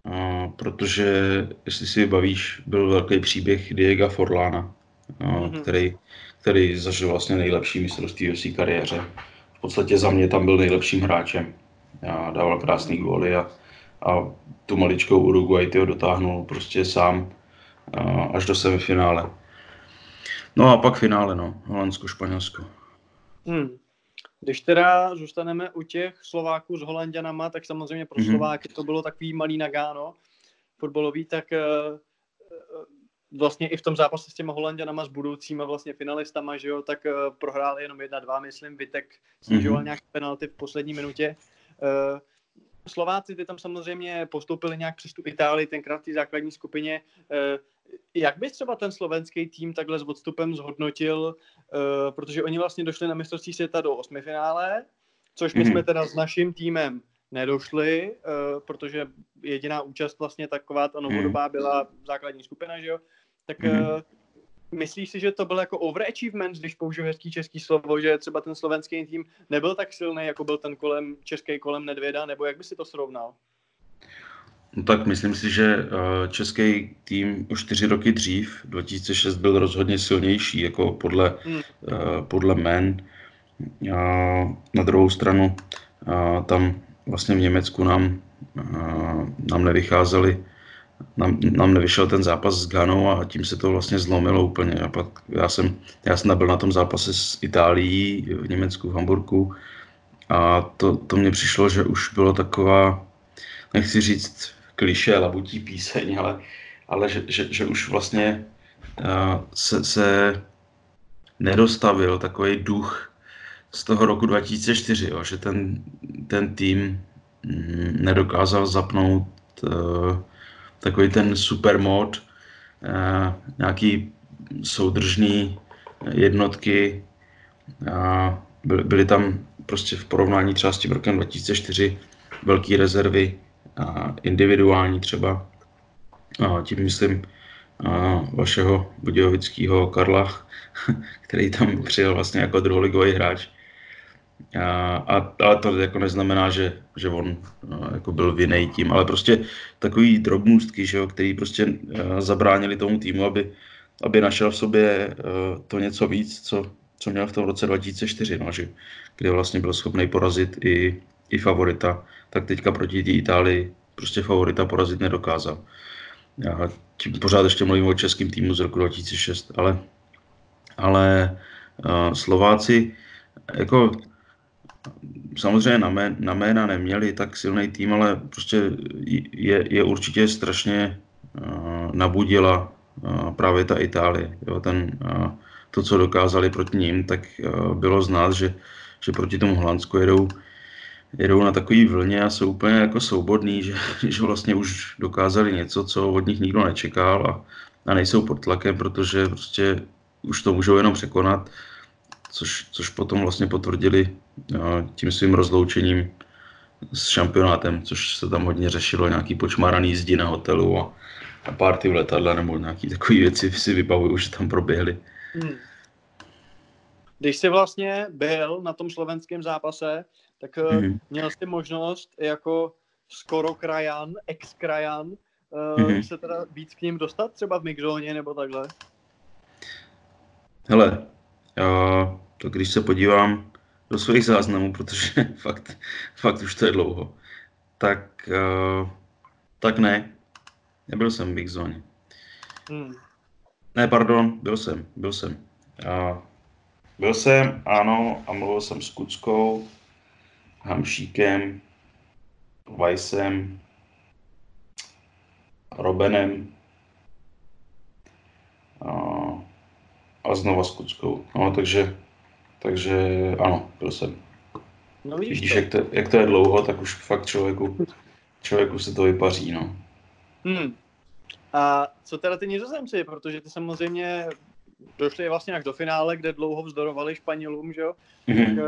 a, protože, jestli si bavíš, byl velký příběh Diego Forlána, a, mm-hmm. který který zažil vlastně nejlepší mistrovství ve své kariéře. V podstatě za mě tam byl nejlepším hráčem. Já dával krásný góly a, a tu maličkou Uruguay tyho dotáhnul prostě sám a, až do semifinále. No a pak finále, no, Holandsko, Španělsko. Hmm. Když teda zůstaneme u těch Slováků s Holanděnama, tak samozřejmě pro mm-hmm. Slováky to bylo takový malý nagáno fotbalový, tak uh, vlastně i v tom zápase s těma Holanděnama, s budoucíma vlastně finalistama, že jo, tak uh, prohrál jenom jedna, dva, myslím, Vitek snižoval mm-hmm. nějaké penalty v poslední minutě. Uh, Slováci ty tam samozřejmě postoupili nějak přes tu Itálii, tenkrát v té základní skupině. Uh, jak bys třeba ten slovenský tým takhle s odstupem zhodnotil, protože oni vlastně došli na mistrovství světa do osmi finále, což my jsme teda s naším týmem nedošli, protože jediná účast vlastně taková ta novodobá hmm. byla základní skupina, že jo? Tak mm-hmm. uh, myslíš si, že to byl jako overachievement, když použiju hezký český slovo, že třeba ten slovenský tým nebyl tak silný, jako byl ten kolem, český kolem Nedvěda, nebo jak by si to srovnal? No tak myslím si, že eh, český tým už čtyři roky dřív, 2006, byl rozhodně silnější, jako podle, hmm. podle men. A na druhou stranu tam vlastně v Německu nám, nám nevycházeli nám, nám nevyšel ten zápas s Ganou a tím se to vlastně zlomilo úplně. A pak já jsem, já jsem byl na tom zápase s Itálií v Německu, v Hamburgu a to, to mně přišlo, že už bylo taková, nechci říct kliše, labutí píseň, ale, ale že, že, že už vlastně uh, se, se nedostavil takový duch z toho roku 2004, jo, že ten, ten tým mm, nedokázal zapnout uh, takový ten super mod, uh, nějaký soudržný jednotky, byly, tam prostě v porovnání třeba s tím rokem 2004 velké rezervy, individuální třeba, tím myslím vašeho budějovického Karla, [laughs] který tam přijel vlastně jako druholigový hráč. A, a, ale to jako neznamená, že, že on jako byl vinej tím, ale prostě takový drobnůstky, že jo, který prostě zabránili tomu týmu, aby, aby našel v sobě to něco víc, co, co měl v tom roce 2004, no, že, kde vlastně byl schopný porazit i, i favorita, tak teďka proti té Itálii prostě favorita porazit nedokázal. Já tím pořád ještě mluvím o českém týmu z roku 2006, ale, ale Slováci jako samozřejmě na, mé, na jména neměli tak silný tým, ale prostě je, je určitě strašně uh, nabudila uh, právě ta Itálie. Jo, ten, uh, to, co dokázali proti ním, tak uh, bylo znát, že, že proti tomu Holandsku jedou, jedou na takový vlně a jsou úplně jako svobodní, že, [laughs] že vlastně už dokázali něco, co od nich nikdo nečekal a, a nejsou pod tlakem, protože prostě už to můžou jenom překonat což, což potom vlastně potvrdili tím svým rozloučením s šampionátem, což se tam hodně řešilo, nějaký počmáraný jízdy na hotelu a, a party v letadle nebo nějaký takové věci si vybavuju, že tam proběhly. Hmm. Když jsi vlastně byl na tom slovenském zápase, tak hmm. měl jsi možnost jako skoro krajan, ex-krajan, hmm. se teda víc k ním dostat třeba v mixzóně nebo takhle? Hele, uh, to když se podívám do svých záznamů, protože [laughs] fakt, fakt už to je dlouho, tak, uh, tak ne. Nebyl jsem v Big Zone. Hmm. Ne, pardon, byl jsem, byl jsem. Uh, byl jsem, ano, a mluvil jsem s Kuckou, Hamšíkem, Weissem, Robenem a, a znova s Kuckou. No, takže takže ano, byl jsem. No vidíš Vidíš, to. Jak, to, jak to je dlouho, tak už fakt člověku, člověku se to vypaří, no. Hmm. A co teda ty nizozemci, protože ty samozřejmě došli vlastně až do finále, kde dlouho vzdorovali Španělům, že jo? Mm-hmm. Tak,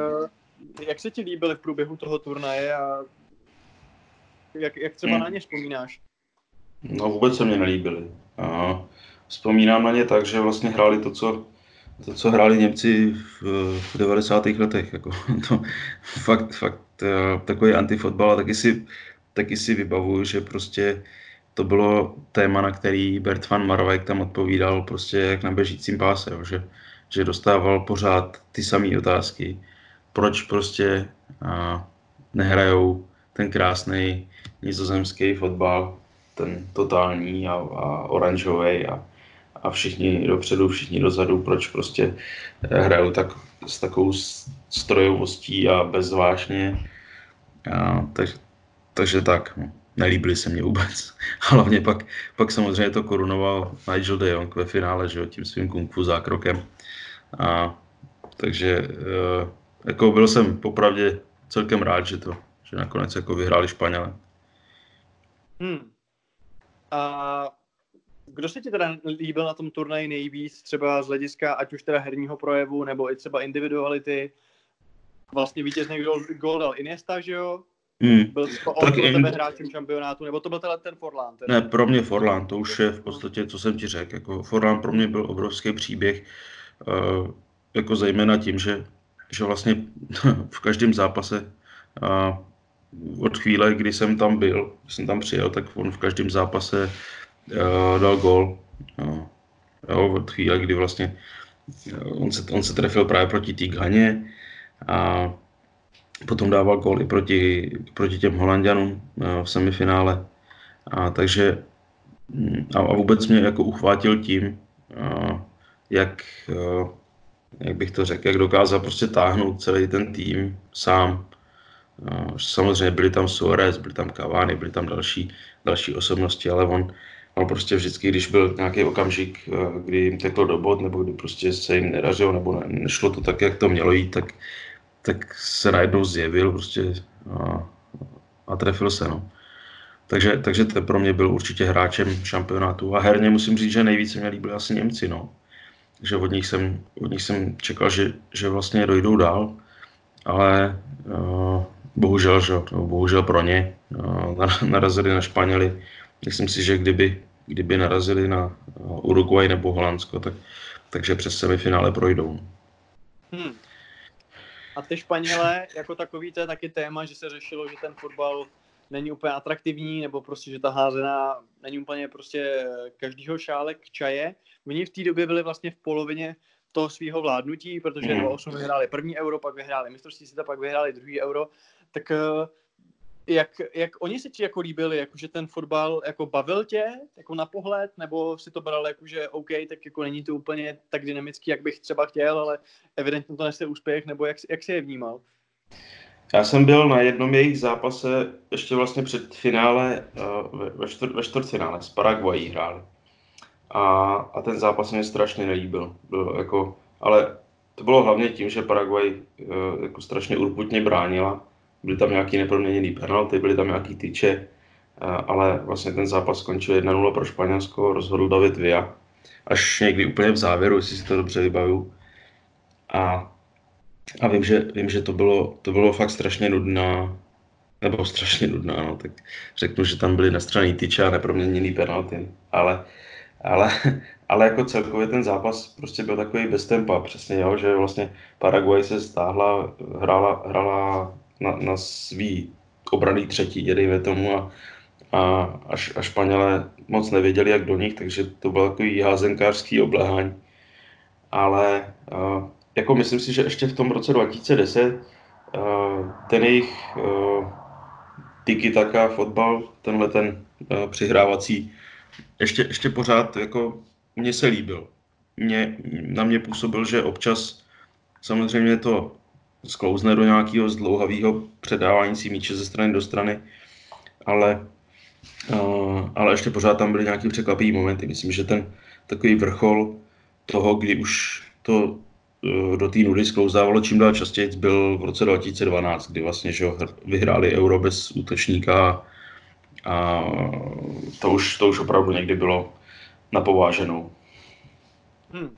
eh, jak se ti líbily v průběhu toho turnaje a jak, jak třeba mm. na ně vzpomínáš? No vůbec se mě nelíbily. Vzpomínám na ně tak, že vlastně hráli to, co to, co hráli Němci v, v 90. letech. Jako, [laughs] to, fakt, fakt eh, takový antifotbal a taky si, taky si vybavuju, že prostě to bylo téma, na který Bert van Marwijk tam odpovídal prostě jak na běžícím páse, jo, že, že dostával pořád ty samé otázky. Proč prostě a, nehrajou ten krásný nizozemský fotbal, ten totální a, a oranžový a, a všichni dopředu, všichni dozadu, proč prostě eh, hrajou tak, s takovou strojovostí a bezvážně. A, tak, takže tak, no. nelíbili se mě vůbec. [laughs] Hlavně pak, pak samozřejmě to korunoval Nigel de Jong ve finále, že jo, tím svým kung fu zákrokem. A, takže e, jako byl jsem popravdě celkem rád, že to, že nakonec jako vyhráli Španělé. Hmm. A kdo se ti teda líbil na tom turnaji nejvíc, třeba z hlediska ať už teda herního projevu, nebo i třeba individuality? Vlastně vítězný gol, gol dal Iniesta, že jo? Hmm. Byl to on tak tebe hráčem šampionátu, nebo to byl teda ten Forlán? Teda? Ne, pro mě Forlán, to už je v podstatě, co jsem ti řekl. Jako Forlán pro mě byl obrovský příběh, uh, jako zejména tím, že, že vlastně [laughs] v každém zápase uh, od chvíle, kdy jsem tam byl, jsem tam přijel, tak on v každém zápase uh, dal gol. Uh, jo, od chvíle, kdy vlastně uh, on, se, on se trefil právě proti té Ghaně a potom dával gol i proti, proti těm Holandianům uh, v semifinále. A takže mm, a, a vůbec mě jako uchvátil tím, jak, jak bych to řekl, jak dokázal prostě táhnout celý ten tým sám No, samozřejmě byli tam Suarez, byli tam Cavani, byli tam další, další osobnosti, ale on, on prostě vždycky, když byl nějaký okamžik, eh, kdy jim teklo do bod, nebo kdy prostě se jim nedařilo, nebo ne, nešlo to tak, jak to mělo jít, tak, tak se najednou zjevil prostě a, a trefil se. No. Takže, takže to pro mě byl určitě hráčem šampionátu. A herně musím říct, že nejvíce mě líbili asi Němci. No. Takže od nich jsem, od nich jsem čekal, že, že vlastně dojdou dál, ale uh, bohužel, že, bohužel pro ně no, [laughs] narazili na Španěli. Myslím si, že kdyby, kdyby narazili na Uruguay nebo Holandsko, tak, takže přes semifinále projdou. Hmm. A ty Španělé, jako takový, to je taky téma, že se řešilo, že ten fotbal není úplně atraktivní, nebo prostě, že ta házená není úplně prostě každýho šálek čaje. Oni v té době byli vlastně v polovině toho svého vládnutí, protože mm. 2008 vyhráli první euro, pak vyhráli mistrovství světa, pak vyhráli druhý euro tak eh, jak, jak oni si ti jako líbili, jako že ten fotbal jako bavil tě jako na pohled, nebo si to bral jako, že OK, tak jako není to úplně tak dynamický, jak bych třeba chtěl, ale evidentně to nese úspěch, nebo jak, jak si je vnímal? Já jsem byl na jednom jejich zápase ještě vlastně před finále, eh, ve, čtvrt, ve čtvrtfinále s Paraguají hráli. A, a ten zápas mě strašně nelíbil. Byl jako, ale to bylo hlavně tím, že Paraguay eh, jako strašně urputně bránila byly tam nějaký neproměněný penalty, byly tam nějaký tyče, ale vlastně ten zápas skončil 1-0 pro Španělsko, rozhodl David Villa, až někdy úplně v závěru, jestli si to dobře vybavu. A, a vím, že, vím, že to, bylo, to bylo fakt strašně nudná, nebo strašně nudná, no, tak řeknu, že tam byly nastraný tyče a neproměněný penalty, ale, ale, [laughs] ale jako celkově ten zápas prostě byl takový bez tempa, přesně, jo, že vlastně Paraguay se stáhla, hrála, hrála na, na svý obraný třetí, dejme tomu, a, a, a Španělé moc nevěděli, jak do nich, takže to bylo takový házenkářský oblehání. Ale a, jako myslím si, že ještě v tom roce 2010 a, ten jejich tiki taka fotbal, tenhle ten a, přihrávací, ještě, ještě pořád jako mně se líbil. Mě, na mě působil, že občas samozřejmě to sklouzne do nějakého zdlouhavého předávání si míče ze strany do strany, ale, uh, ale ještě pořád tam byly nějaké překvapivé momenty. Myslím, že ten takový vrchol toho, kdy už to uh, do té nudy sklouzávalo čím dál častěji, byl v roce 2012, kdy vlastně že vyhráli euro bez útočníka a to už, to už opravdu někdy bylo napováženou. Hmm. Uh,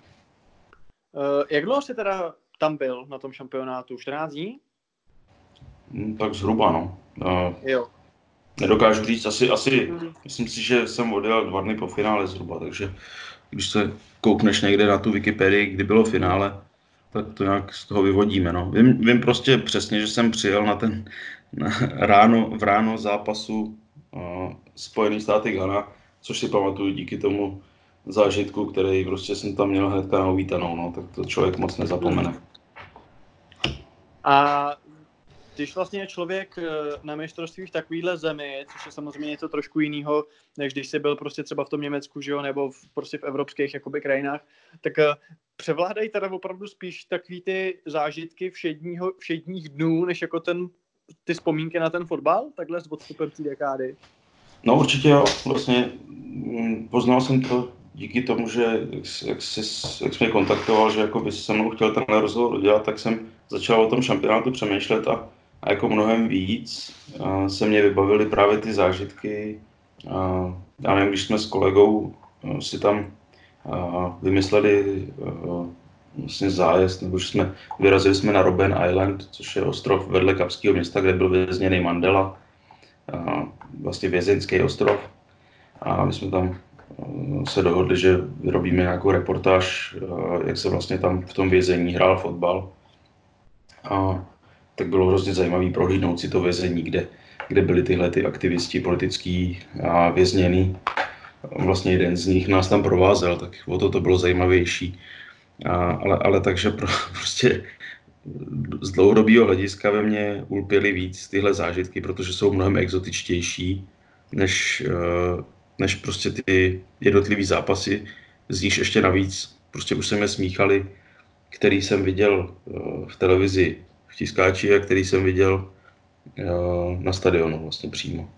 jak dlouho se teda tam byl na tom šampionátu? 14 dní? Hmm, tak zhruba, no. Uh, jo. Nedokážu říct, asi, asi mm. myslím si, že jsem odjel dva dny po finále zhruba, takže když se koukneš někde na tu Wikipedii, kdy bylo finále, tak to nějak z toho vyvodíme. No. Vím, vím prostě přesně, že jsem přijel na ten na ráno, v ráno zápasu uh, Spojený státy Ghana, což si pamatuju díky tomu zážitku, který prostě jsem tam měl hnedka na uvítanou, no, tak to člověk moc nezapomene. A když vlastně je člověk eh, na mistrovství v takovýhle zemi, což je samozřejmě něco trošku jiného, než když jsi byl prostě třeba v tom Německu, že jo, nebo v, prostě v evropských jakoby krajinách, tak eh, převládají teda opravdu spíš takový ty zážitky všedního, všedních dnů, než jako ten, ty vzpomínky na ten fotbal, takhle s odstupem té dekády? No určitě jo, vlastně mm, poznal jsem to díky tomu, že jak, jak, jsi, jak jsi mě kontaktoval, že jako by se mnou chtěl tenhle rozhovor udělat, tak jsem začal o tom šampionátu přemýšlet a, a jako mnohem víc a se mě vybavily právě ty zážitky. A, já nevím, když jsme s kolegou si tam a, vymysleli a, vlastně zájezd, nebo že jsme vyrazili jsme na Robben Island, což je ostrov vedle Kapského města, kde byl vězněný Mandela, a vlastně vězeňský ostrov. A my jsme tam se dohodli, že robíme nějakou reportáž, jak se vlastně tam v tom vězení hrál fotbal. A tak bylo hrozně zajímavý prohlídnout si to vězení, kde, kde byli tyhle ty aktivisti politický a vězněný. Vlastně jeden z nich nás tam provázel, tak o to to bylo zajímavější. A, ale, ale takže pro, [laughs] prostě z dlouhodobého hlediska ve mně ulpěly víc tyhle zážitky, protože jsou mnohem exotičtější než, eh, než prostě ty jednotlivé zápasy, z nich ještě navíc prostě už jsme smíchali, který jsem viděl eh, v televizi v tiskáči a který jsem viděl eh, na stadionu vlastně přímo.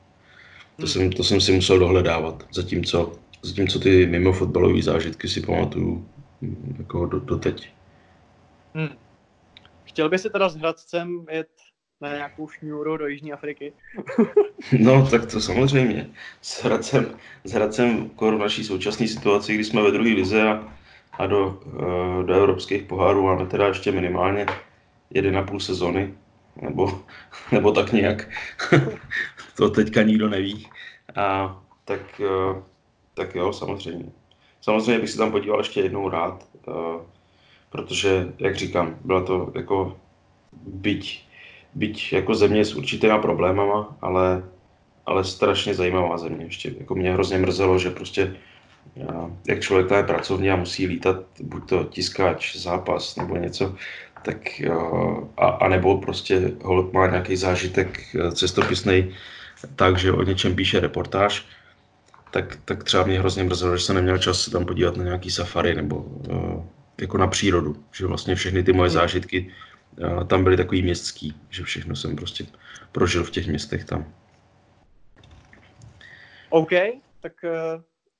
To, hmm. jsem, to jsem si musel dohledávat, zatímco, zatímco ty mimo fotbalové zážitky si pamatuju hm, jako do, do teď. Hmm. Chtěl by si teda s Hradcem jet na nějakou šňůru do Jižní Afriky? [laughs] no, tak to samozřejmě. S Hradcem, s Hradcem v naší současné situaci, kdy jsme ve druhé lize a, a do, eh, do evropských pohárů máme teda ještě minimálně jeden a půl sezony, nebo, [laughs] nebo tak nějak. [laughs] to teďka nikdo neví. A tak, eh, tak jo, samozřejmě. Samozřejmě bych si tam podíval ještě jednou rád, eh, protože, jak říkám, byla to jako byť, byť jako země s určitýma problémama, ale, ale strašně zajímavá země. Ještě jako mě hrozně mrzelo, že prostě jak člověk je pracovně a musí lítat, buď to tiskáč, zápas nebo něco, tak a, a nebo prostě holod má nějaký zážitek eh, cestopisný, takže o něčem píše reportáž, tak, tak třeba mě hrozně mrzelo, že jsem neměl čas se tam podívat na nějaký safari nebo uh, jako na přírodu, že vlastně všechny ty moje hmm. zážitky tam byly takový městský, že všechno jsem prostě prožil v těch městech tam. OK, tak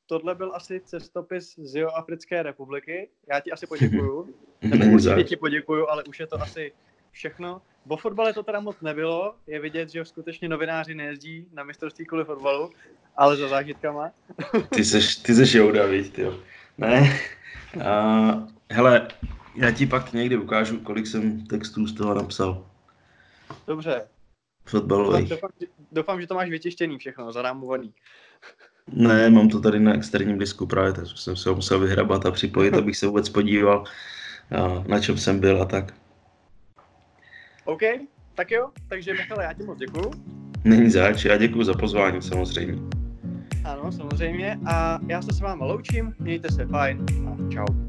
tohle byl asi cestopis z Jihoafrické republiky. Já ti asi poděkuju. [laughs] Nebo určitě ti poděkuju, ale už je to asi všechno. Vo fotbale to teda moc nebylo. Je vidět, že skutečně novináři nejezdí na mistrovství kvůli fotbalu, ale za zážitkama. [laughs] ty seš, ty seš Jouda, víš, ty jo. Ne. Uh, hele, já ti pak někdy ukážu, kolik jsem textů z toho napsal. Dobře. Fotbalový. Doufám, doufám, že to máš vytištěný všechno, zarámovaný. Ne, mám to tady na externím disku právě, tak jsem se ho musel vyhrabat a připojit, abych se vůbec podíval, na čem jsem byl a tak. OK, tak jo, takže Michale, já ti moc děkuju. Není zač, já děkuji za pozvání samozřejmě. Ano, samozřejmě. A já se s vámi loučím, mějte se fajn a čau.